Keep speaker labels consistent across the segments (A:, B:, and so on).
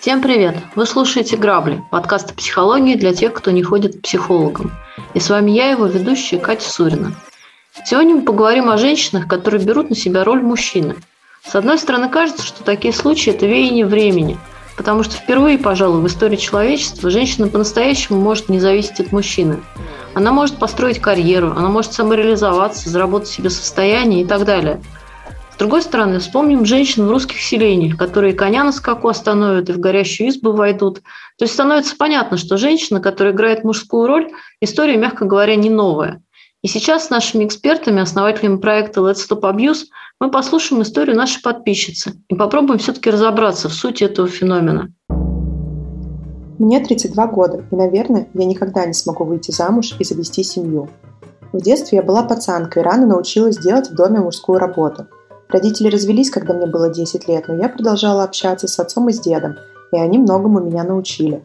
A: Всем привет! Вы слушаете «Грабли» – подкаст о психологии для тех, кто не ходит к психологам. И с вами я, его ведущая Катя Сурина. Сегодня мы поговорим о женщинах, которые берут на себя роль мужчины. С одной стороны, кажется, что такие случаи – это веяние времени, потому что впервые, пожалуй, в истории человечества женщина по-настоящему может не зависеть от мужчины. Она может построить карьеру, она может самореализоваться, заработать себе состояние и так далее – другой стороны, вспомним женщин в русских селениях, которые коня на скаку остановят и в горящую избу войдут. То есть становится понятно, что женщина, которая играет мужскую роль, история, мягко говоря, не новая. И сейчас с нашими экспертами, основателями проекта Let's Stop Abuse, мы послушаем историю нашей подписчицы и попробуем все-таки разобраться в сути этого феномена.
B: Мне 32 года, и, наверное, я никогда не смогу выйти замуж и завести семью. В детстве я была пацанкой и рано научилась делать в доме мужскую работу – Родители развелись, когда мне было 10 лет, но я продолжала общаться с отцом и с дедом, и они многому меня научили.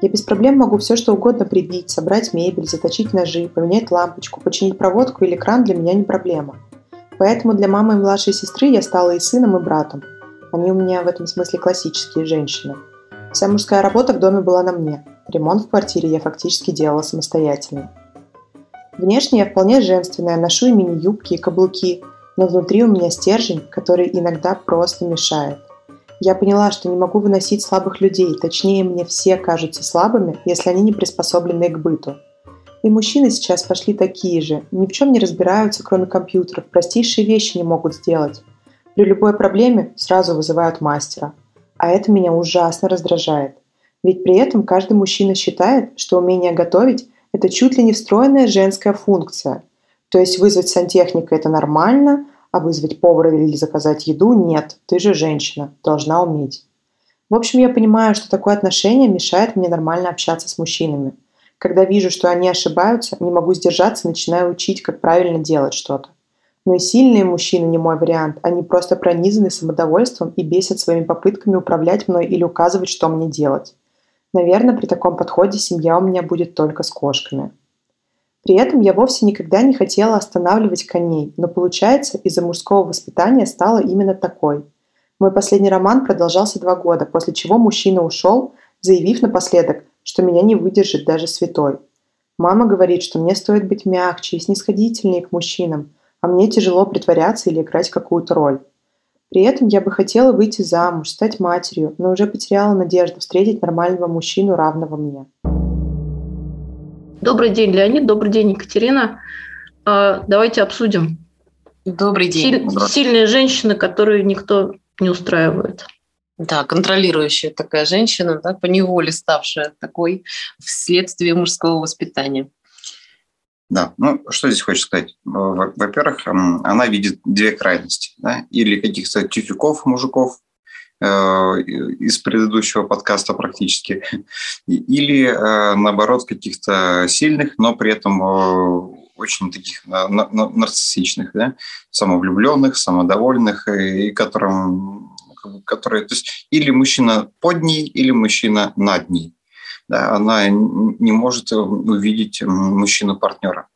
B: Я без проблем могу все что угодно прибить, собрать мебель, заточить ножи, поменять лампочку, починить проводку или кран для меня не проблема. Поэтому для мамы и младшей сестры я стала и сыном, и братом. Они у меня в этом смысле классические женщины. Вся мужская работа в доме была на мне. Ремонт в квартире я фактически делала самостоятельно. Внешне я вполне женственная, ношу и мини-юбки, и каблуки – но внутри у меня стержень, который иногда просто мешает. Я поняла, что не могу выносить слабых людей, точнее мне все кажутся слабыми, если они не приспособлены к быту. И мужчины сейчас пошли такие же, ни в чем не разбираются, кроме компьютеров, простейшие вещи не могут сделать. При любой проблеме сразу вызывают мастера. А это меня ужасно раздражает. Ведь при этом каждый мужчина считает, что умение готовить – это чуть ли не встроенная женская функция, то есть вызвать сантехника – это нормально, а вызвать повара или заказать еду – нет. Ты же женщина, должна уметь. В общем, я понимаю, что такое отношение мешает мне нормально общаться с мужчинами. Когда вижу, что они ошибаются, не могу сдержаться, начинаю учить, как правильно делать что-то. Но и сильные мужчины не мой вариант. Они просто пронизаны самодовольством и бесят своими попытками управлять мной или указывать, что мне делать. Наверное, при таком подходе семья у меня будет только с кошками. При этом я вовсе никогда не хотела останавливать коней, но получается, из-за мужского воспитания стала именно такой. Мой последний роман продолжался два года, после чего мужчина ушел, заявив напоследок, что меня не выдержит даже святой. Мама говорит, что мне стоит быть мягче и снисходительнее к мужчинам, а мне тяжело притворяться или играть какую-то роль. При этом я бы хотела выйти замуж, стать матерью, но уже потеряла надежду встретить нормального мужчину, равного мне.
A: Добрый день, Леонид. Добрый день, Екатерина. А, давайте обсудим.
C: Добрый день.
A: Силь, сильные женщины, которые никто не устраивает.
C: Да, контролирующая такая женщина, да, по неволе ставшая такой вследствие мужского воспитания.
D: Да, ну что здесь хочешь сказать? Во-первых, она видит две крайности. Да? Или каких-то тюфяков мужиков, из предыдущего подкаста практически, или э, наоборот каких-то сильных, но при этом э, очень таких нарциссичных, да? самовлюбленных, самодовольных, и которым, которые, то есть или мужчина под ней, или мужчина над ней. Да? Она не может увидеть мужчину-партнера.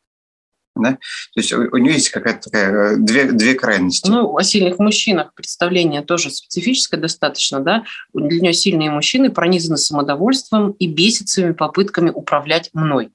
D: Да? То есть у, у нее есть какая-то такая две, две крайности.
C: Ну, о сильных мужчинах представление тоже специфическое достаточно, да. Для нее сильные мужчины пронизаны самодовольством и бесит своими попытками управлять мной.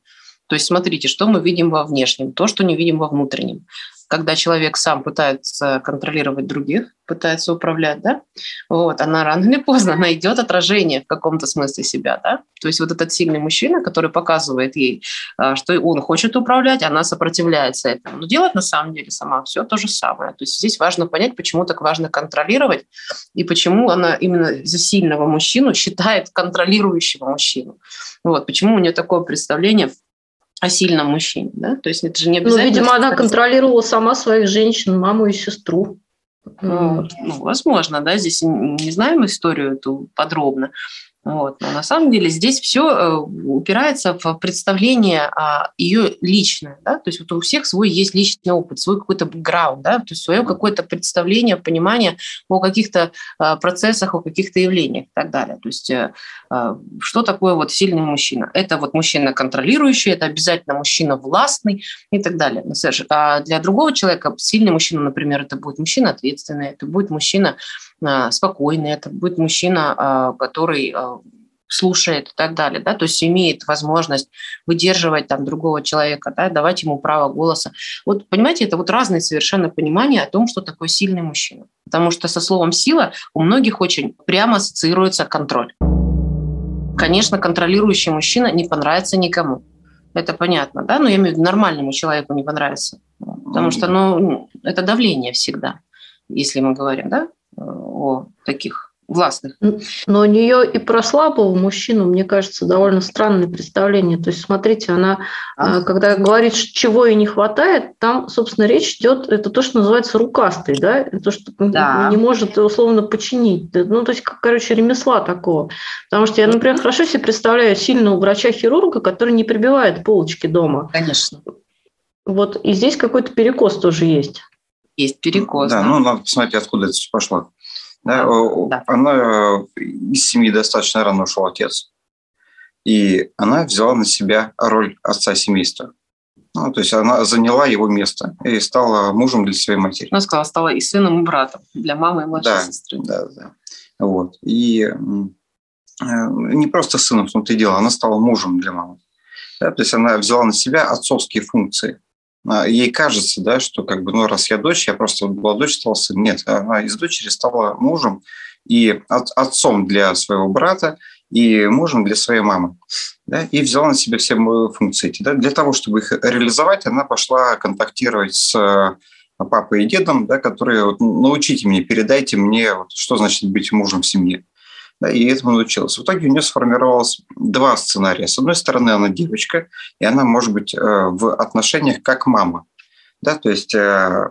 C: То есть смотрите, что мы видим во внешнем, то, что не видим во внутреннем когда человек сам пытается контролировать других, пытается управлять, да, вот, она рано или поздно найдет отражение в каком-то смысле себя, да. То есть вот этот сильный мужчина, который показывает ей, а, что он хочет управлять, она сопротивляется этому. Но делает на самом деле сама все то же самое. То есть здесь важно понять, почему так важно контролировать и почему она именно за сильного мужчину считает контролирующего мужчину. Вот, почему у нее такое представление о сильном мужчине, да? То есть это же не ну, обязательно...
A: Ну, видимо, она контролировала сама своих женщин, маму и сестру.
C: Ну, ну, возможно, да, здесь не знаем историю эту подробно. Вот. Но на самом деле здесь все э, упирается в представление а, ее личное. Да? То есть вот у всех свой есть личный опыт, свой какой-то бэкграунд, да? то есть свое какое-то представление, понимание о каких-то а, процессах, о каких-то явлениях и так далее. То есть а, что такое вот сильный мужчина? Это вот мужчина контролирующий, это обязательно мужчина властный и так далее. А для другого человека сильный мужчина, например, это будет мужчина ответственный, это будет мужчина спокойный, это будет мужчина, который слушает и так далее, да, то есть имеет возможность выдерживать там другого человека, да, давать ему право голоса. Вот, понимаете, это вот разные совершенно понимания о том, что такое сильный мужчина. Потому что со словом «сила» у многих очень прямо ассоциируется контроль. Конечно, контролирующий мужчина не понравится никому. Это понятно, да? Но я имею в виду, нормальному человеку не понравится. Потому что, ну, это давление всегда, если мы говорим, да, о таких властных.
A: Но у нее и про слабого мужчину, мне кажется, довольно странное представление. То есть, смотрите, она, а? когда говорит, чего ей не хватает, там, собственно, речь идет, это то, что называется рукастый, да, то, что да. не может условно починить. Ну, то есть, короче, ремесла такого. Потому что я, например, хорошо себе представляю сильного врача-хирурга, который не прибивает полочки дома.
C: Конечно.
A: Вот, и здесь какой-то перекос тоже есть.
C: Есть перекос.
D: Да, да. ну, надо посмотреть, откуда это все пошло. Да, да. Она из семьи достаточно рано ушел отец, и она взяла на себя роль отца семейства. Ну, то есть она заняла его место и стала мужем для своей матери.
C: Она сказала, стала и сыном, и братом для мамы и младшей
D: да,
C: сестры.
D: Да, да. Вот. И э, не просто сыном, в том-то и дело, она стала мужем для мамы. Да, то есть она взяла на себя отцовские функции. А, ей кажется, да, что как бы, ну, раз я дочь, я просто была дочь, стала сын. Нет, она из дочери стала мужем и от, отцом для своего брата, и мужем для своей мамы. Да, и взяла на себя все функции эти. Да. Для того, чтобы их реализовать, она пошла контактировать с э, папой и дедом, да, которые вот, научите меня, передайте мне, вот, что значит быть мужем в семье да, и этому научилась. В итоге у нее сформировалось два сценария. С одной стороны, она девочка, и она может быть э, в отношениях как мама. Да, то есть э,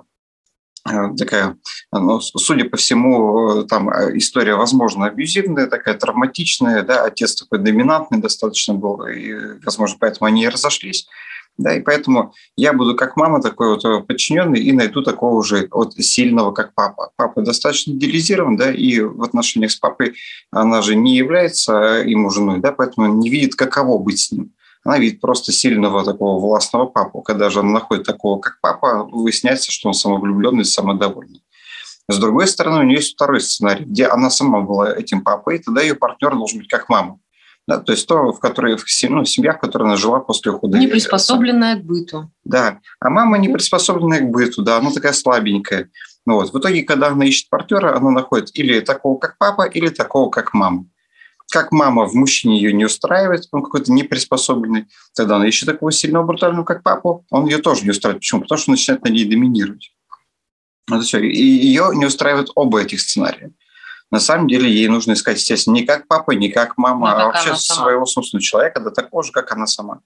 D: э, такая, ну, судя по всему, там история, возможно, абьюзивная, такая травматичная, да, отец такой доминантный достаточно был, и, возможно, поэтому они и разошлись. Да, и поэтому я буду как мама такой вот э, подчиненный и найду такого же вот сильного, как папа. Папа достаточно идеализирован, да, и в отношениях с папой она же не является ему женой, да, поэтому не видит, каково быть с ним. Она видит просто сильного такого властного папу. Когда же она находит такого, как папа, выясняется, что он самовлюбленный, самодовольный. С другой стороны, у нее есть второй сценарий, где она сама была этим папой, и тогда ее партнер должен быть как мама. Да, то есть то, в которой, ну, семья, в которой она жила после ухода.
C: Не приспособленная к быту.
D: Да, а мама не приспособленная к быту, да, она такая слабенькая. Ну, вот. В итоге, когда она ищет партнера, она находит или такого, как папа, или такого, как мама. Как мама в мужчине ее не устраивает, он какой-то неприспособленный, тогда она ищет такого сильного, брутального, как папу, он ее тоже не устраивает. Почему? Потому что он начинает на ней доминировать. Это все. И ее не устраивают оба этих сценария. На самом деле ей нужно искать, естественно, не как папа, не как мама, ну, а вообще своего собственного человека, да такого же, как она сама.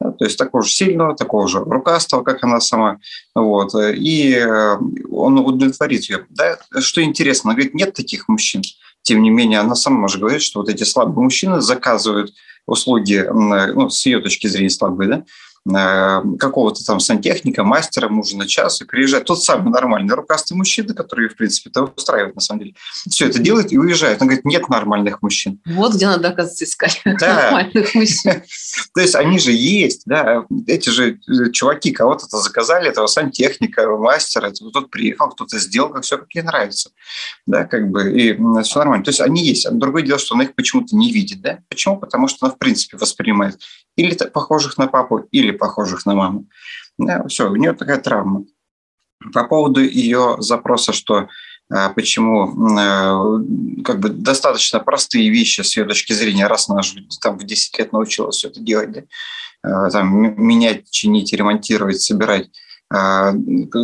D: Да, то есть такого же сильного, такого же рукастого, как она сама. Вот, и э, он удовлетворит ее. Да? Что интересно, она говорит, нет таких мужчин. Тем не менее, она сама же говорит, что вот эти слабые мужчины заказывают услуги, ну, с ее точки зрения слабые, да, Э, какого-то там сантехника, мастера, мужа на час, и приезжает тот самый нормальный рукастый мужчина, который, в принципе, это устраивает на самом деле. Все это делает и уезжает. Он говорит, нет нормальных мужчин.
C: Вот где надо, оказывается, искать да. нормальных мужчин.
D: То есть они же есть, да, эти же э, чуваки кого-то заказали, этого сантехника, мастера, кто-то приехал, кто-то сделал, как все, как ей нравится. Да, как бы, и все нормально. То есть они есть. Другое дело, что она их почему-то не видит, да. Почему? Потому что она, в принципе, воспринимает или похожих на папу, или похожих на маму. Да, все, у нее такая травма. По поводу ее запроса, что а, почему э, как бы достаточно простые вещи с ее точки зрения, раз она же там в 10 лет научилась все это делать, да? А, там, менять, чинить, ремонтировать, собирать. То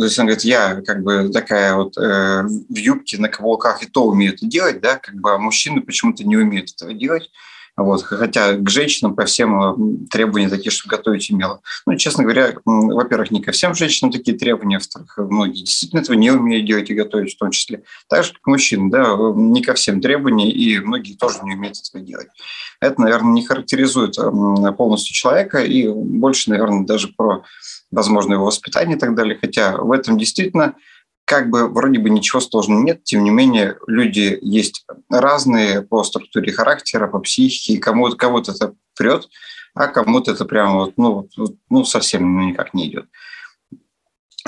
D: есть она говорит, я как бы такая вот э, в юбке, на каблуках и то умею это делать, да, как бы а мужчины почему-то не умеют этого делать. Вот. Хотя к женщинам по всем требования такие, чтобы готовить умела. Ну, честно говоря, во-первых, не ко всем женщинам такие требования, во-вторых, многие действительно этого не умеют делать и готовить в том числе. Так же, как мужчин, да, не ко всем требования, и многие тоже не умеют этого делать. Это, наверное, не характеризует полностью человека, и больше, наверное, даже про возможно, его воспитание и так далее. Хотя в этом действительно как бы вроде бы ничего сложного нет, тем не менее люди есть разные по структуре характера, по психике, кому это прет, а кому-то это прямо вот, ну, ну, совсем ну, никак не идет.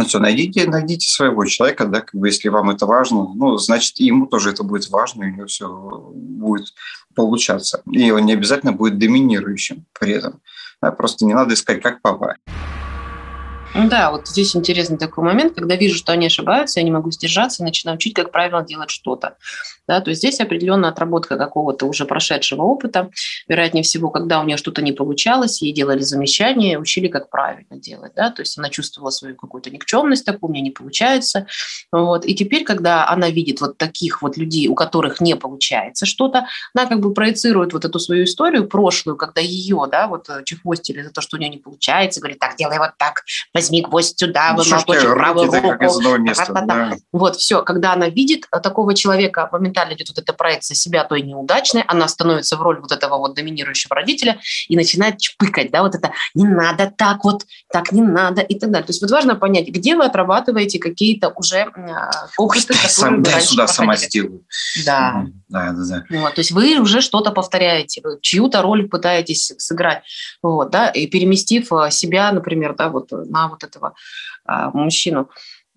D: Все, найдите, найдите своего человека, да, как бы, если вам это важно, ну, значит, ему тоже это будет важно, и у него все будет получаться. И он не обязательно будет доминирующим при этом. Да, просто не надо искать, как папа.
C: Да, вот здесь интересный такой момент, когда вижу, что они ошибаются, я не могу сдержаться, начинаю учить, как правильно делать что-то. Да, то есть здесь определенная отработка какого-то уже прошедшего опыта. Вероятнее всего, когда у нее что-то не получалось, ей делали замечания, учили, как правильно делать. Да? То есть она чувствовала свою какую-то никчемность, такую, у меня не получается. Вот. И теперь, когда она видит вот таких вот людей, у которых не получается что-то, она как бы проецирует вот эту свою историю прошлую, когда ее, да, вот э, чехвостили за то, что у нее не получается, говорит, так, делай вот так, возьми гвоздь сюда, ну, молоточек правую руку. Места, да. Вот, все, когда она видит э, такого человека, моментально идет вот эта проекция себя той неудачной, она становится в роль вот этого вот доминирующего родителя и начинает чпыкать, да, вот это не надо так вот, так не надо и так далее. То есть вот важно понять, где вы отрабатываете какие-то уже опыты, которые
D: Сам, вы сюда сама сделаю.
C: Да.
D: Да, да, да.
C: Вот, то есть вы уже что-то повторяете, вы чью-то роль пытаетесь сыграть, вот, да, и переместив э, себя, например, да, вот на вот этого а, мужчину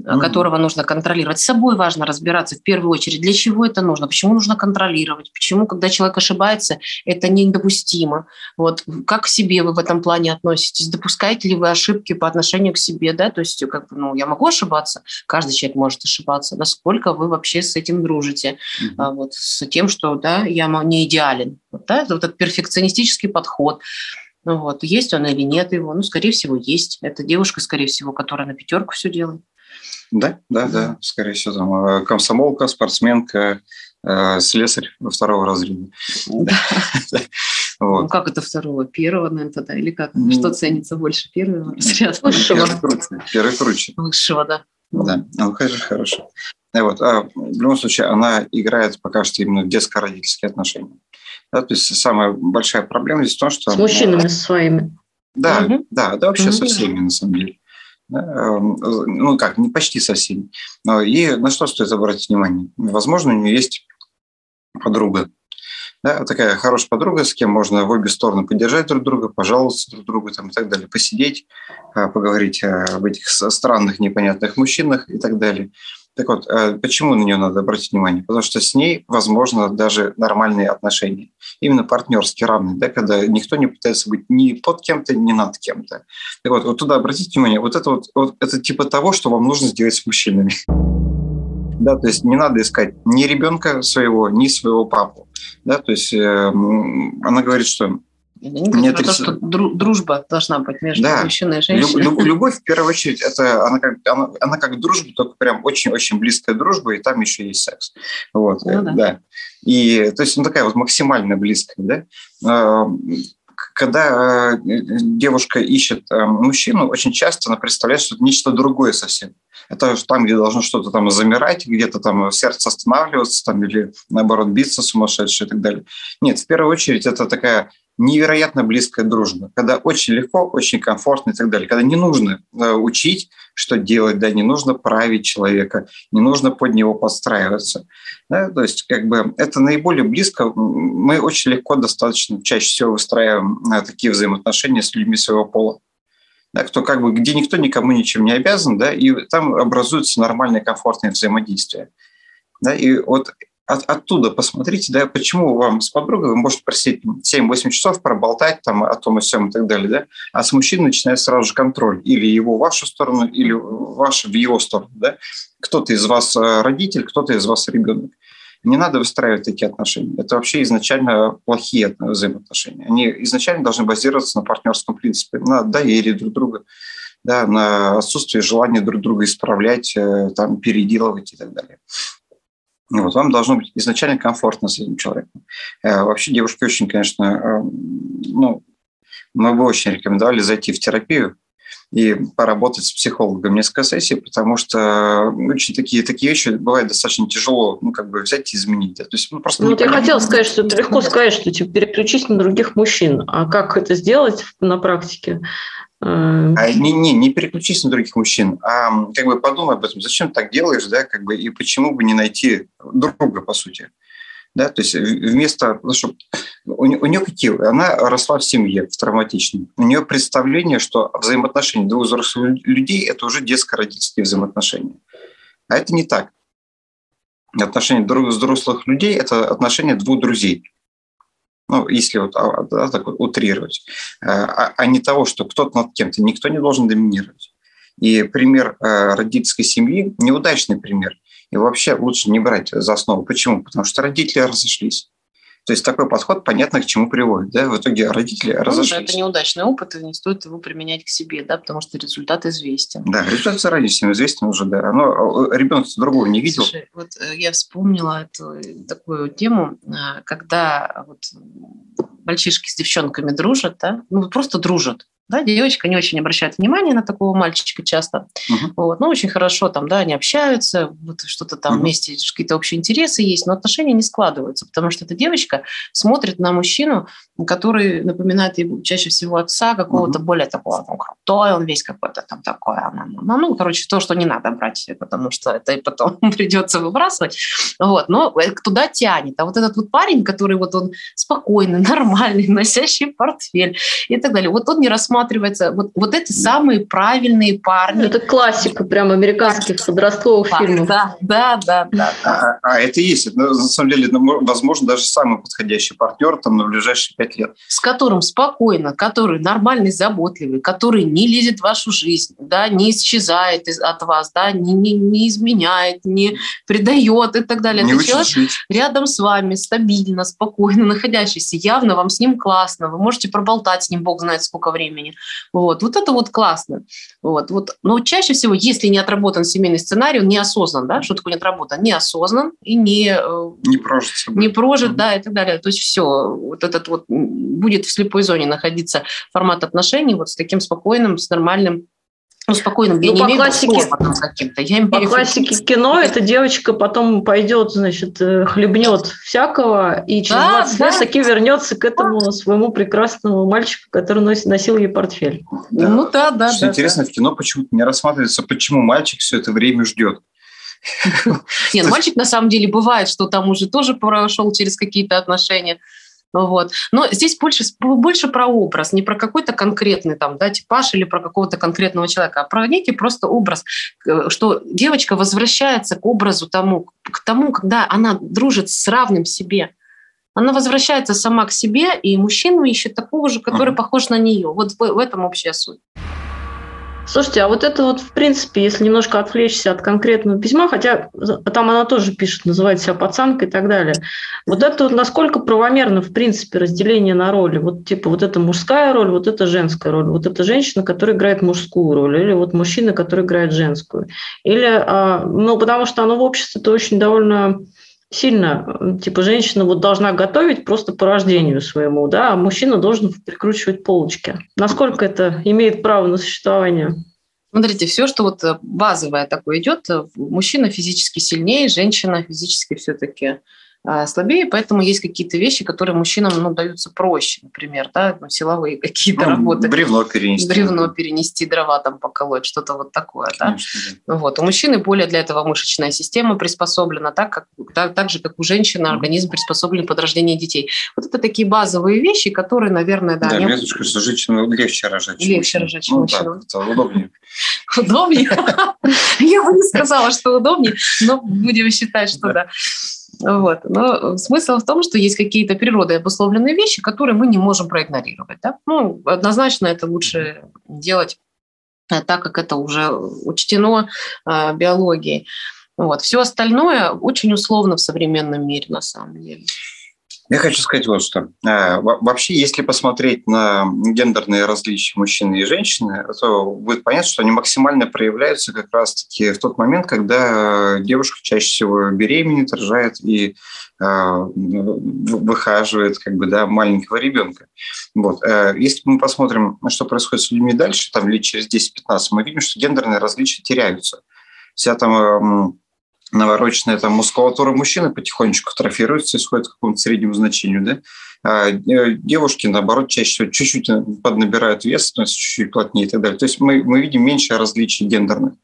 C: mm-hmm. которого нужно контролировать. С собой важно разбираться в первую очередь, для чего это нужно, почему нужно контролировать, почему, когда человек ошибается, это недопустимо. Вот, как к себе вы в этом плане относитесь? Допускаете ли вы ошибки по отношению к себе? Да? То есть, как бы, ну, я могу ошибаться, каждый человек может ошибаться. Насколько вы вообще с этим дружите? Mm-hmm. Вот, с тем, что да, я не идеален. Вот, да? Вот этот перфекционистический подход. Вот. Есть он или нет его? Ну, скорее всего, есть. Это девушка, скорее всего, которая на пятерку все делает.
D: Да, да, да, скорее всего, там э, комсомолка, спортсменка, э, слесарь второго разряда.
C: Вот. Ну, как это второго? Первого, наверное, тогда? Или как? Ну, Что ценится больше? Первого разряда?
D: Высшего. Первый круче. Первый круче.
C: Высшего, да.
D: Да, ну, хорошо, хорошо. И вот, а в любом случае, она играет пока что именно в детско-родительские отношения. Да, то есть самая большая проблема здесь в том, что...
A: С мужчинами ну, своими.
D: Да, угу. да, да, вообще угу. со всеми, на самом деле. Эм, ну как, не почти со всеми. И на что стоит обратить внимание? Возможно, у нее есть подруга, да, такая хорошая подруга, с кем можно в обе стороны поддержать друг друга, пожаловаться друг другу там, и так далее, посидеть, а, поговорить об этих странных, непонятных мужчинах и так далее. Так вот, э, почему на нее надо обратить внимание? Потому что с ней возможно даже нормальные отношения. Именно партнерские, равные, да, когда никто не пытается быть ни под кем-то, ни над кем-то. Так вот, вот туда обратите внимание, вот это вот, вот это типа того, что вам нужно сделать с мужчинами. Да, то есть не надо искать ни ребенка своего, ни своего папу. Да, то есть э, она говорит, что
C: не Мне про 30... то, что дружба должна быть между да. мужчиной и женщиной.
D: Люб, любовь, в первую очередь, это она как, она, она как дружба, только прям очень-очень близкая дружба, и там еще есть секс. Вот, ну, да. да. И, то есть, ну, такая вот максимально близкая, да. А, когда э, девушка ищет э, мужчину, очень часто она представляет, что это нечто другое совсем. Это там, где должно что-то там замирать, где-то там сердце останавливаться, там, или наоборот биться сумасшедшее и так далее. Нет, в первую очередь это такая невероятно близкая дружба, когда очень легко, очень комфортно и так далее, когда не нужно э, учить, что делать, да, не нужно править человека, не нужно под него подстраиваться. Да, то есть как бы это наиболее близко. Мы очень легко достаточно чаще всего выстраиваем э, такие взаимоотношения с людьми своего пола. Да, кто как бы, где никто никому ничем не обязан, да, и там образуется нормальное комфортное взаимодействие. Да, и вот от, оттуда посмотрите, да, почему вам с подругой вы можете просить 7-8 часов проболтать там о том и всем и так далее, да, а с мужчиной начинает сразу же контроль, или его в вашу сторону, или ваш в его сторону, да. Кто-то из вас э, родитель, кто-то из вас ребенок. Не надо выстраивать такие отношения. Это вообще изначально плохие взаимоотношения. Они изначально должны базироваться на партнерском принципе, на доверии друг друга, да, на отсутствии желания друг друга исправлять, э, там, переделывать и так далее. Вот, вам должно быть изначально комфортно с этим человеком. Э, вообще девушки очень, конечно, э, ну, мы бы очень рекомендовали зайти в терапию, и поработать с психологом несколько сессий, потому что ну, очень такие, такие вещи бывает достаточно тяжело ну, как бы взять и изменить. Да? То есть, ну, просто
A: ну, вот я хотела сказать, что это легко сказать, что типа, переключись на других мужчин. А как это сделать на практике?
D: А, не, не, не переключись на других мужчин, а как бы подумай об этом, зачем так делаешь, да, как бы, и почему бы не найти друга, по сути. Да, то есть вместо, ну, что, у, у нее какие? Она росла в семье, в травматичной. У нее представление, что взаимоотношения двух взрослых людей – это уже детско-родительские взаимоотношения. А это не так. Отношения друг взрослых людей – это отношения двух друзей. Ну, если вот а, да, так вот утрировать. А, а не того, что кто-то над кем-то. Никто не должен доминировать. И пример э, родительской семьи – неудачный пример – и вообще лучше не брать за основу. Почему? Потому что родители разошлись. То есть такой подход понятно к чему приводит. Да? В итоге родители ну, разошлись.
C: Это неудачный опыт, и не стоит его применять к себе, да, потому что результат известен.
D: Да, результат заранее всем известен уже, да. Но э, ребенок другого не видел. Слушай,
C: вот э, я вспомнила эту, такую тему, э, когда вот мальчишки с девчонками дружат, да, ну просто дружат. Да, девочка не очень обращает внимание на такого мальчика часто. Uh-huh. Вот, но очень хорошо там, да, они общаются, вот что-то там uh-huh. вместе, какие-то общие интересы есть, но отношения не складываются, потому что эта девочка смотрит на мужчину, который напоминает ей чаще всего отца, какого-то uh-huh. более такого, ну, крутой, он весь какой-то там такой, она, ну, ну, короче, то, что не надо брать, потому что это и потом придется выбрасывать. Вот, но э, туда тянет. А вот этот вот парень, который вот он спокойный, нормальный, носящий портфель и так далее, вот он не рассматривает рассматривается вот, вот эти самые правильные парни.
A: Это классика прям американских подростковых да, фильмов.
C: Да, да, да. да,
D: да. А, а это есть. Это, на самом деле, возможно, даже самый подходящий партнер там, на ближайшие пять лет.
C: С которым спокойно, который нормальный, заботливый, который не лезет в вашу жизнь, да, не исчезает из, от вас, да, не, не, не изменяет, не предает и так далее.
D: Не
C: это человек жить. рядом с вами, стабильно, спокойно находящийся. Явно вам с ним классно. Вы можете проболтать с ним, бог знает сколько времени времени. Вот, вот это вот классно. Вот, вот. Но чаще всего, если не отработан семейный сценарий, он неосознан, да, что такое не отработан? Неосознан и не... Э,
D: не прожит.
C: Не прожит, mm-hmm. да, и так далее. То есть все, вот этот вот будет в слепой зоне находиться формат отношений вот с таким спокойным, с нормальным ну, спокойно, где ну, не по классике,
A: каким-то. Я по классике кино эта девочка потом пойдет, значит, э, хлебнет всякого, и через да, 20 да. лет таки вернется к этому своему прекрасному мальчику, который носит, носил ей портфель.
C: Да. Ну да, да.
D: Что
C: да,
D: интересно,
C: да.
D: в кино почему-то не рассматривается, почему мальчик все это время ждет.
C: Нет, мальчик на самом деле бывает, что там уже тоже прошел через какие-то отношения. Вот. Но здесь больше, больше про образ, не про какой-то конкретный там, да, типаж или про какого-то конкретного человека, а про некий просто образ, э, что девочка возвращается к образу тому, к тому, когда она дружит с равным себе. Она возвращается сама к себе, и мужчину ищет такого же, который uh-huh. похож на нее. Вот в, в этом общая суть.
A: Слушайте, а вот это вот, в принципе, если немножко отвлечься от конкретного письма, хотя там она тоже пишет, называет себя пацанкой и так далее, вот это вот насколько правомерно, в принципе, разделение на роли? Вот типа вот это мужская роль, вот это женская роль, вот это женщина, которая играет мужскую роль, или вот мужчина, который играет женскую. Или, а, ну, потому что оно в обществе-то очень довольно сильно, типа, женщина вот должна готовить просто по рождению своему, да, а мужчина должен прикручивать полочки. Насколько это имеет право на существование?
C: Смотрите, все, что вот э, базовое такое идет, э, мужчина физически сильнее, женщина физически все-таки слабее, поэтому есть какие-то вещи, которые мужчинам ну, даются проще, например, да, ну, силовые какие-то ну, работы.
D: Бревно перенести.
C: Бревно перенести, дрова там поколоть, что-то вот такое. Конечно, да? Да. Вот. У мужчины более для этого мышечная система приспособлена так, как, так, так же, как у женщины организм приспособлен под рождение детей. Вот это такие базовые вещи, которые, наверное, да.
D: Да, мне кажется, что женщину легче рожать.
C: Легче рожать, чем ну,
D: мужчину. Да, удобнее.
C: Удобнее? Я бы не сказала, что удобнее, но будем считать, что да. Вот. Но смысл в том, что есть какие-то природой обусловленные вещи, которые мы не можем проигнорировать. Да? Ну, однозначно это лучше делать э, так, как это уже учтено э, биологией. Вот. Все остальное очень условно в современном мире на самом деле.
D: Я хочу сказать вот что. А, вообще, если посмотреть на гендерные различия мужчины и женщины, то будет понятно, что они максимально проявляются как раз-таки в тот момент, когда девушка чаще всего беременеет, рожает и а, выхаживает как бы, да, маленького ребенка. Вот. Э, если мы посмотрим, что происходит с людьми дальше, там, лет через 10-15, мы видим, что гендерные различия теряются. Вся там навороченная там мускулатура мужчины потихонечку трофируется сходит к какому-то среднему значению, да? А э, девушки, наоборот, чаще всего чуть-чуть поднабирают вес, становятся чуть-чуть плотнее и так далее. То есть мы, мы видим меньше различий гендерных.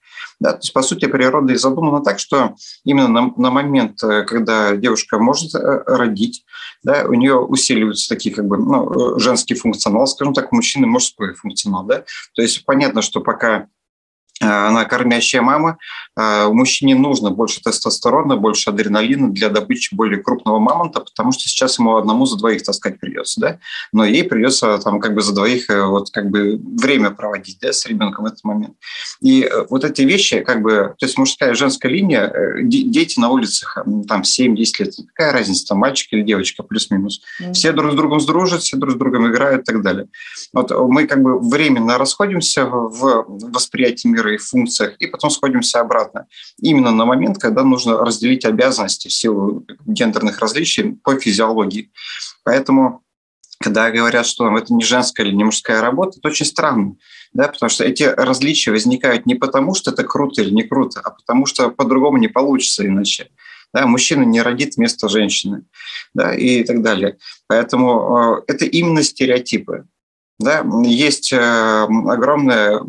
D: Да, то есть, по сути, природа и задумана так, что именно на, на момент, э, когда девушка может э, родить, да, у нее усиливаются такие как бы ну, женский функционал, скажем так, у мужчины мужской функционал. Да? То есть понятно, что пока Э, она кормящая мама. Э, мужчине нужно больше тестостерона, больше адреналина для добычи более крупного мамонта, потому что сейчас ему одному за двоих таскать придется, да? Но ей придется там как бы за двоих э, вот как бы время проводить, да, с ребенком в этот момент. И вот эти вещи, как бы, то есть мужская и женская линия, дети на улицах, там 7-10 лет, какая разница, там мальчик или девочка, плюс-минус. Mm-hmm. Все друг с другом сдружат, все друг с другом играют и так далее. Вот мы как бы временно расходимся в восприятии мира и функциях, и потом сходимся обратно. Именно на момент, когда нужно разделить обязанности в силу гендерных различий по физиологии. Поэтому когда говорят, что это не женская или не мужская работа, это очень странно, да, потому что эти различия возникают не потому, что это круто или не круто, а потому что по-другому не получится иначе. Да, мужчина не родит вместо женщины да, и так далее. Поэтому э, это именно стереотипы. Да? Есть э, огромное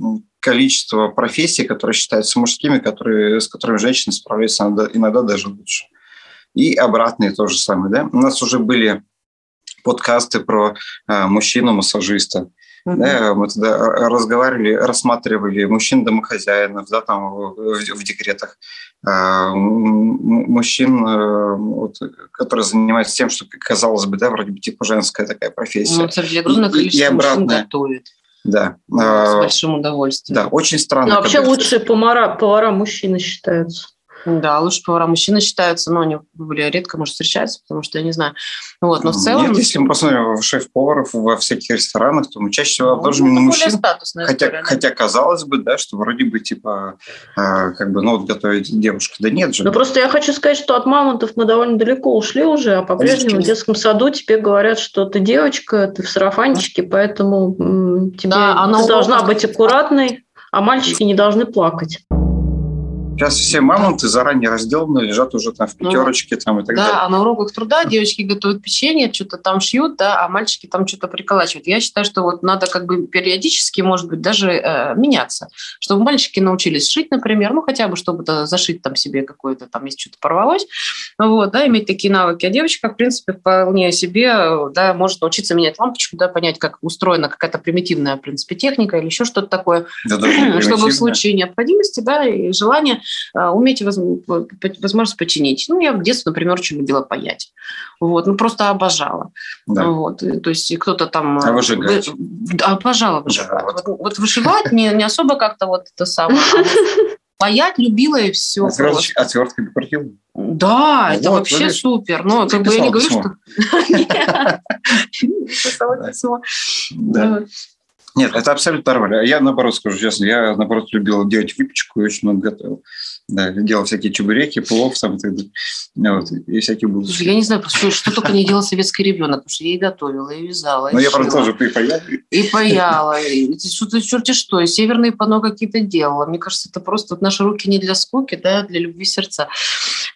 D: количество профессий, которые считаются мужскими, которые, с которыми женщины справляются иногда, иногда даже лучше. И обратные то же самое. Да? У нас уже были подкасты про э, мужчину-массажиста. Mm-hmm. Да, мы тогда разговаривали, рассматривали мужчин-домохозяинов, да, там в, в декретах, э, мужчин, э, вот, которые занимаются тем, что, казалось бы, да, вроде бы типа женская такая профессия. Ну,
C: кстати, огромное количество и, и мужчин готовит.
D: Да.
C: С а, большим удовольствием.
D: Да, очень странно.
A: Но вообще лучшие повара, повара мужчины считаются.
C: Да, лучше повара мужчины считаются, но они более редко, может, встречаются, потому что я не знаю. Вот, но в целом...
D: Нет, если мы посмотрим шеф-поваров во всяких ресторанах, то мы чаще всего ну, обнаружим именно мужчин. Хотя, история, хотя казалось бы, да, что вроде бы типа э, как бы, ну вот готовить девушка. Да нет же.
A: Ну просто я хочу сказать, что от мамонтов мы довольно далеко ушли уже, а по-прежнему в детском саду тебе говорят, что ты девочка, ты в сарафанчике, поэтому тебе да, ты должна быть аккуратной, а мальчики не должны плакать.
D: Сейчас все мамонты заранее разделаны, лежат уже там в ну, пятерочке ну, там и так
C: да,
D: далее.
C: Да, а на уроках труда девочки готовят печенье, что-то там шьют, да, а мальчики там что-то приколачивают. Я считаю, что вот надо как бы периодически, может быть, даже э, меняться, чтобы мальчики научились шить, например, ну хотя бы чтобы зашить там себе какое-то, там если что-то порвалось, вот, да, иметь такие навыки. А девочка, в принципе, вполне себе, да, может научиться менять лампочку, да, понять, как устроена какая-то примитивная, в принципе, техника или еще что-то такое, да, чтобы в случае необходимости, да, и желания а, уметь возможность починить. Ну, я в детстве, например, очень любила паять. Вот, ну, просто обожала. Да. Вот, то есть кто-то там...
D: А выжигать?
C: Вы... Обожала выжигать. Да, вот. Вот, вот вышивать не, не особо как-то вот это самое. А паять любила и все.
D: Отвертками крутила?
C: Да, ну, это вот, вообще видишь, супер. Но как бы я не говорю,
D: что... Да. Нет, это абсолютно нормально. Я наоборот скажу честно, я наоборот любил делать выпечку и очень много готовил. Да, делал всякие чебуреки, плов там и. Вот, и всякие булочки.
C: Я не знаю, что, что только не делал советский ребенок, потому что я и готовила, и вязала,
D: Ну, я, правда, тоже и паяла.
C: И паяла. Что-то черти что, и северные пано какие-то делала. Мне кажется, это просто вот наши руки не для скуки, да, а для любви сердца,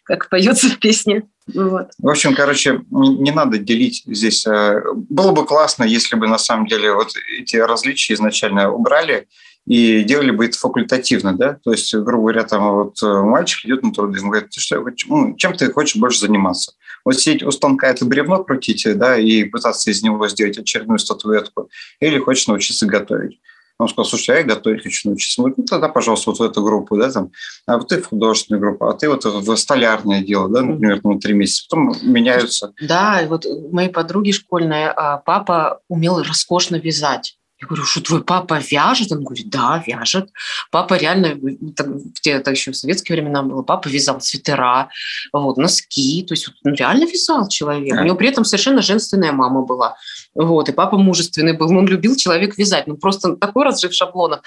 C: как поется в песне. Вот.
D: В общем, короче, не надо делить здесь. Э, было бы классно, если бы на самом деле вот эти различия изначально убрали, и делали бы это факультативно, да, то есть, грубо говоря, там вот э, мальчик идет на труды, ему говорят, что, ну, чем ты хочешь больше заниматься? Вот сидеть у станка это бревно крутить, да, и пытаться из него сделать очередную статуэтку, или хочешь научиться готовить. Он сказал, слушай, я готовить хочу научиться. Ну, тогда, пожалуйста, вот в эту группу, да, там, а вот ты в художественную группу, а ты вот в столярное дело, да, например, на три месяца. Потом меняются.
C: Да, вот моей подруги школьная, а, папа умел роскошно вязать. Я говорю, что твой папа вяжет? Он говорит, да, вяжет. Папа реально, в те, это еще в советские времена было, папа вязал свитера, вот, носки, то есть он реально вязал человек. У него при этом совершенно женственная мама была. Вот, и папа мужественный был, он любил человек вязать, ну просто такой разрыв шаблонов.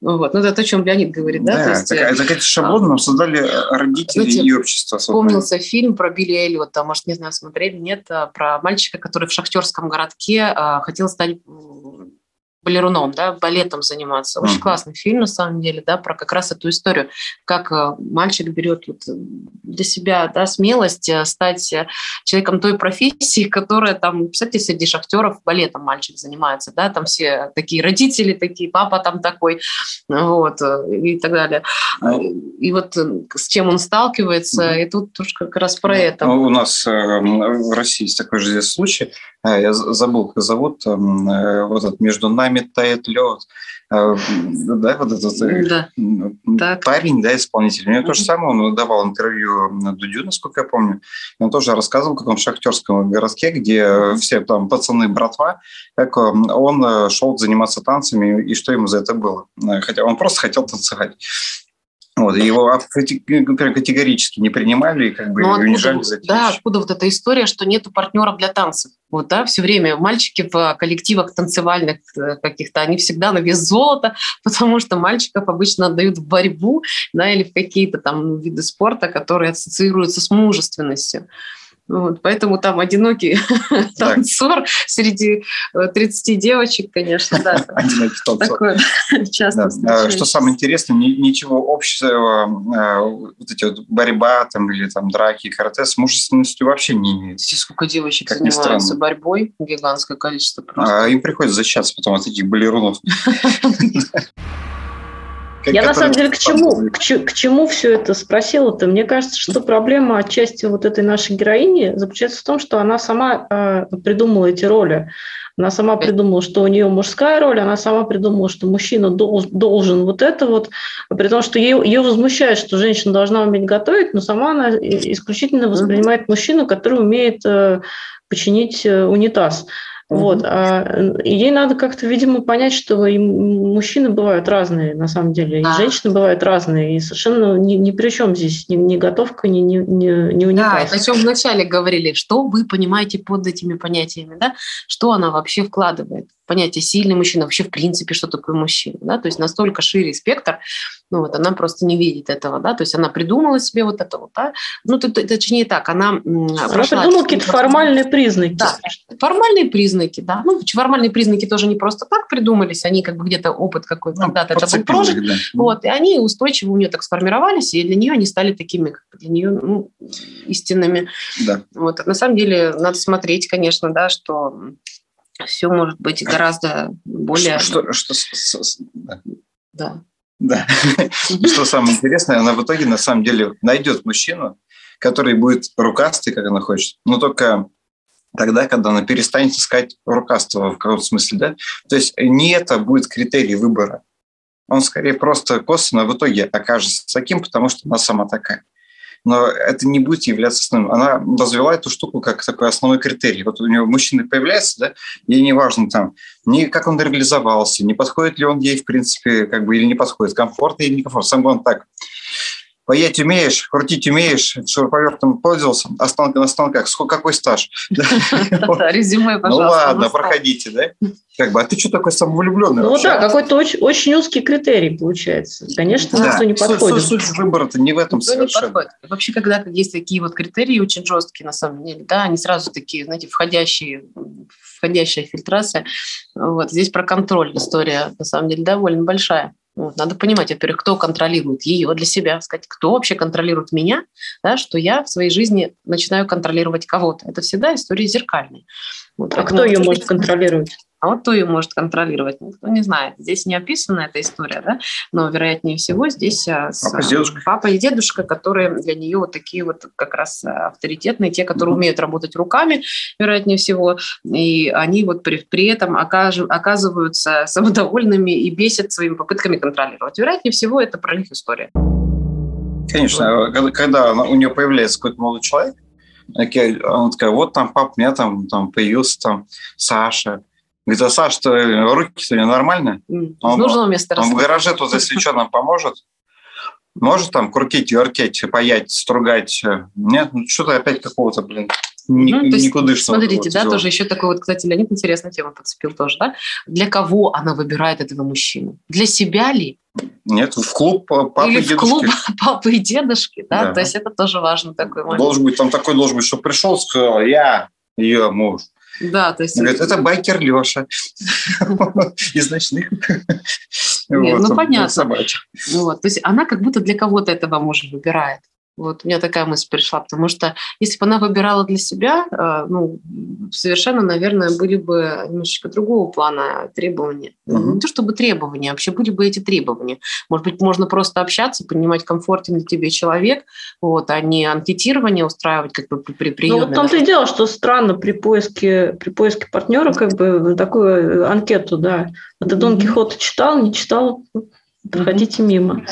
C: Вот, ну это то, о чем Леонид говорит, да?
D: Да,
C: то есть,
D: так, так эти шаблоны нам создали родители
C: знаете,
D: и общество.
C: Вспомнился фильм про Билли Эллиота, может, не знаю, смотрели, нет, про мальчика, который в шахтерском городке а, хотел стать балеруном, да, балетом заниматься. Очень mm-hmm. классный фильм, на самом деле, да, про как раз эту историю, как э, мальчик берет вот для себя, да, смелость э, стать э, человеком той профессии, которая там, кстати, среди шахтеров балетом мальчик занимается, да, там все такие родители такие, папа там такой, вот, и так далее. И вот с чем он сталкивается, mm-hmm. и тут тоже как раз про это.
D: У нас в России есть такой же здесь случай, я забыл, как зовут, вот этот между нами нами тает лед. А, да, вот этот э, да. парень, да, исполнитель. У него то же самое, он давал интервью на Дудю, насколько я помню. Он тоже рассказывал, как он в шахтерском городке, где все там пацаны, братва, как он э, шел заниматься танцами и что ему за это было. Хотя он просто хотел танцевать. Вот, его категорически не принимали, как бы
C: ну, унижали за Да, откуда вот эта история, что нету партнеров для танцев. Вот, да, все время мальчики в коллективах танцевальных э, каких-то, они всегда на вес золота, потому что мальчиков обычно отдают в борьбу, да, или в какие-то там виды спорта, которые ассоциируются с мужественностью. Вот, поэтому там одинокий танцор среди 30 э, девочек, конечно, да. Одинокий танцор.
D: часто да. Что самое интересное, ничего общего, э, вот эти вот борьба там или там драки, карате с мужественностью вообще не имеет.
C: Сколько девочек как занимаются борьбой, гигантское количество просто.
D: А им приходится защищаться потом от таких балерунов.
A: Я на самом деле к чему, к, к чему все это спросила-то? Мне кажется, что проблема отчасти вот этой нашей героини заключается в том, что она сама э, придумала эти роли. Она сама придумала, что у нее мужская роль, она сама придумала, что мужчина должен, должен вот это вот, при том, что ее, ее возмущает, что женщина должна уметь готовить, но сама она исключительно воспринимает мужчину, который умеет э, починить э, унитаз. Вот. А ей надо как-то, видимо, понять, что и мужчины бывают разные, на самом деле, и а. женщины бывают разные, и совершенно ни, ни при чем здесь ни, ни готовка, ни, ни, ни, ни унитаз.
C: Да, о чем вначале говорили, что вы понимаете под этими понятиями, да, что она вообще вкладывает понятие сильный мужчина, вообще в принципе, что такое мужчина, да, то есть настолько шире спектр, ну вот она просто не видит этого, да, то есть она придумала себе вот это вот, да, ну это, точнее так, она
A: Она придумала какие-то формальные признаки.
C: Да, формальные признаки, да, ну формальные признаки тоже не просто так придумались, они как бы где-то опыт какой-то ну, когда-то это был прожит, да. вот, и они устойчиво у нее так сформировались, и для нее они стали такими, как для нее, ну, истинными. Да. Вот, на самом деле надо смотреть, конечно, да, что все может быть гораздо более...
D: Что, что, что, да. да. Да. Что самое интересное, она в итоге на самом деле найдет мужчину, который будет рукастый, как она хочет, но только тогда, когда она перестанет искать рукастого в каком-то смысле, да? То есть не это будет критерий выбора. Он скорее просто косвенно в итоге окажется таким, потому что она сама такая но это не будет являться основным. Она развела эту штуку как такой основной критерий. Вот у нее мужчина появляется, да, ей не важно там, ни как он реализовался, не подходит ли он ей, в принципе, как бы, или не подходит, комфортно или некомфортно. Сам он так, Поесть умеешь, крутить умеешь, шуруповертом пользовался, а станка на станках, сколько, какой стаж?
C: Резюме,
D: Ну ладно, проходите, да? Как бы, а ты что такой самовлюбленный?
A: Ну да, какой-то очень, очень узкий критерий получается. Конечно, никто не подходит.
D: Суть выбора-то не в этом совершенно.
C: Вообще, когда есть такие вот критерии очень жесткие, на самом деле, да, они сразу такие, знаете, входящие, входящая фильтрация. Вот здесь про контроль история, на самом деле, довольно большая. Вот, надо понимать, во-первых, кто контролирует ее для себя, сказать, кто вообще контролирует меня, да, что я в своей жизни начинаю контролировать кого-то. Это всегда история зеркальная.
A: Вот, а кто ее может контролировать?
C: А кто ее может контролировать, никто не знает. Здесь не описана эта история, да, но вероятнее всего здесь а, с, папа, дедушка. папа и дедушка, которые для нее вот такие вот как раз авторитетные, те, которые mm-hmm. умеют работать руками, вероятнее всего, и они вот при, при этом окаж, оказываются самодовольными и бесят своими попытками контролировать. Вероятнее всего, это про них история.
D: Конечно, когда, когда у нее появляется какой-то молодой человек, она такая, вот там пап, у меня там, там появился там Саша, Говорит, а Саш, что руки-то ненормальные?
C: Он, нужного места
D: Он в гараже тут, нам поможет? Может там крутить, вертеть, паять, стругать? Нет, ну что-то опять какого-то, блин, ни, ну, то
C: есть, Смотрите, да, тоже еще такой вот, кстати, Леонид интересную тему подцепил тоже, да? Для кого она выбирает этого мужчину? Для себя ли?
D: Нет, в клуб папы
C: Или
D: и дедушки.
C: в клуб папы и дедушки, да? да? То есть это тоже важно такой
D: момент. Должен быть, там такой должен быть, что пришел, сказал, я ее муж.
C: Да, то есть...
D: Говорит, это байкер Леша из ночных.
C: Нет, ну понятно. Вот, то есть она как будто для кого-то этого мужа выбирает. Вот у меня такая мысль пришла, потому что если бы она выбирала для себя, э, ну, совершенно, наверное, были бы немножечко другого плана требования. Mm-hmm. Не то чтобы требования, а вообще были бы эти требования. Может быть, можно просто общаться, понимать, комфортен ли тебе человек, вот, а не анкетирование устраивать как бы при приеме.
A: Ну, вот том-то и дело, что странно при поиске, при поиске партнера как бы такую анкету, да. А ты Дон Кихота читал, не читал, проходите mm-hmm. мимо.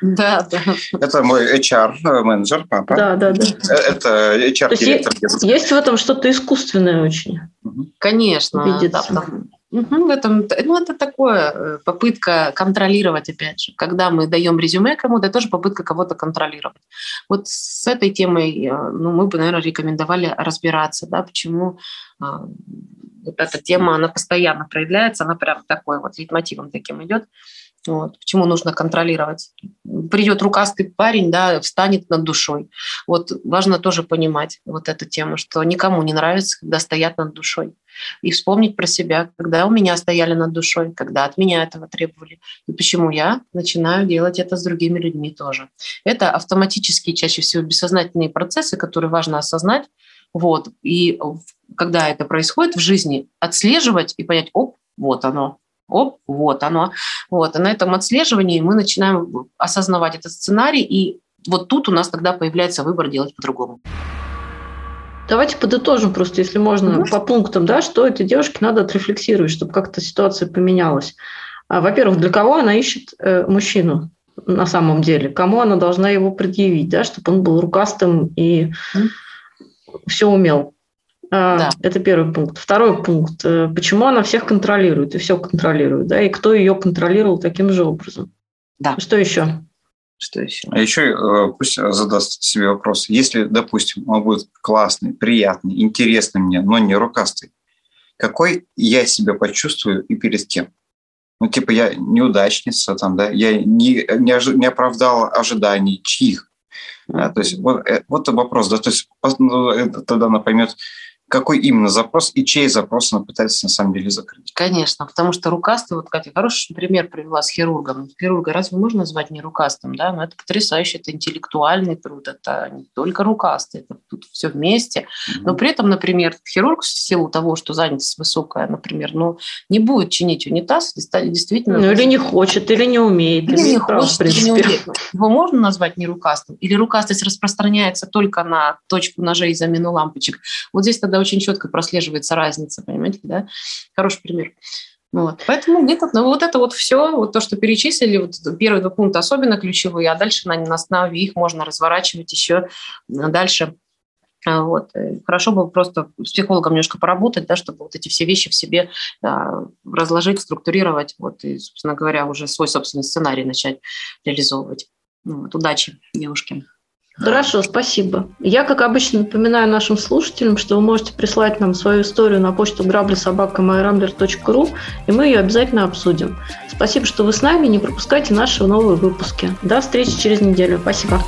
C: Да, да.
D: Это мой HR-менеджер, папа.
A: Да, да, да.
D: Э, это HR-директор.
A: Есть, есть в этом что-то искусственное очень.
C: Конечно. Видится. Да, там, угу, в этом, ну, это такое э, попытка контролировать, опять же. Когда мы даем резюме кому-то, это тоже попытка кого-то контролировать. Вот с этой темой э, ну, мы бы, наверное, рекомендовали разбираться, да, почему а, вот эта тема, она постоянно проявляется, она прям такой вот лейтмотивом таким идет. Вот. Почему нужно контролировать? Придет рукастый парень, да, встанет над душой. Вот важно тоже понимать вот эту тему, что никому не нравится, когда стоят над душой. И вспомнить про себя, когда у меня стояли над душой, когда от меня этого требовали, и почему я начинаю делать это с другими людьми тоже. Это автоматические, чаще всего бессознательные процессы, которые важно осознать. Вот. И когда это происходит в жизни, отслеживать и понять, оп, вот оно, Оп, вот оно. Вот. И на этом отслеживании мы начинаем осознавать этот сценарий, и вот тут у нас тогда появляется выбор делать по-другому.
A: Давайте подытожим просто, если можно, mm-hmm. по пунктам, да, что этой девушке надо отрефлексировать, чтобы как-то ситуация поменялась. А, во-первых, для кого она ищет э, мужчину на самом деле? Кому она должна его предъявить, да, чтобы он был рукастым и все умел. А, да. Это первый пункт. Второй пункт. Э, почему она всех контролирует и все контролирует, да, и кто ее контролировал таким же образом. Да. Что еще?
C: Что еще?
D: А еще э, пусть задаст себе вопрос. Если, допустим, он будет классный, приятный, интересный мне, но не рукастый, какой я себя почувствую и перед кем? Ну, типа, я неудачница, там, да, я не, не, ожи, не оправдала ожиданий чьих. Да, то есть вот, э, вот вопрос, да, то есть ну, тогда она поймет, какой именно запрос и чей запрос она пытается на самом деле закрыть.
C: Конечно, потому что рукастый, вот Катя хороший пример привела с хирургом. Хирурга разве можно назвать не рукастым? Да? Но это потрясающе, это интеллектуальный труд, это не только рукастый, это тут все вместе. Mm-hmm. Но при этом, например, хирург в силу того, что занятость высокая, например, ну, не будет чинить унитаз, действительно...
A: Ну, или не хочет, или не умеет.
C: Или не хочет, или не умеет. Его можно назвать не рукастым? Или рукастость распространяется только на точку ножей и замену лампочек? Вот здесь тогда очень четко прослеживается разница, понимаете, да? Хороший пример. Вот. Поэтому где-то ну, вот это вот все, вот то, что перечислили, вот первые два пункта особенно ключевые, а дальше на, на основе их можно разворачивать еще дальше. А, вот. Хорошо бы просто с психологом немножко поработать, да, чтобы вот эти все вещи в себе да, разложить, структурировать, вот, и, собственно говоря, уже свой собственный сценарий начать реализовывать. Ну, вот. Удачи девушке.
A: Хорошо, спасибо. Я, как обычно, напоминаю нашим слушателям, что вы можете прислать нам свою историю на почту граблесобака.myrambler.ru, и мы ее обязательно обсудим. Спасибо, что вы с нами. Не пропускайте наши новые выпуски. До встречи через неделю. Спасибо.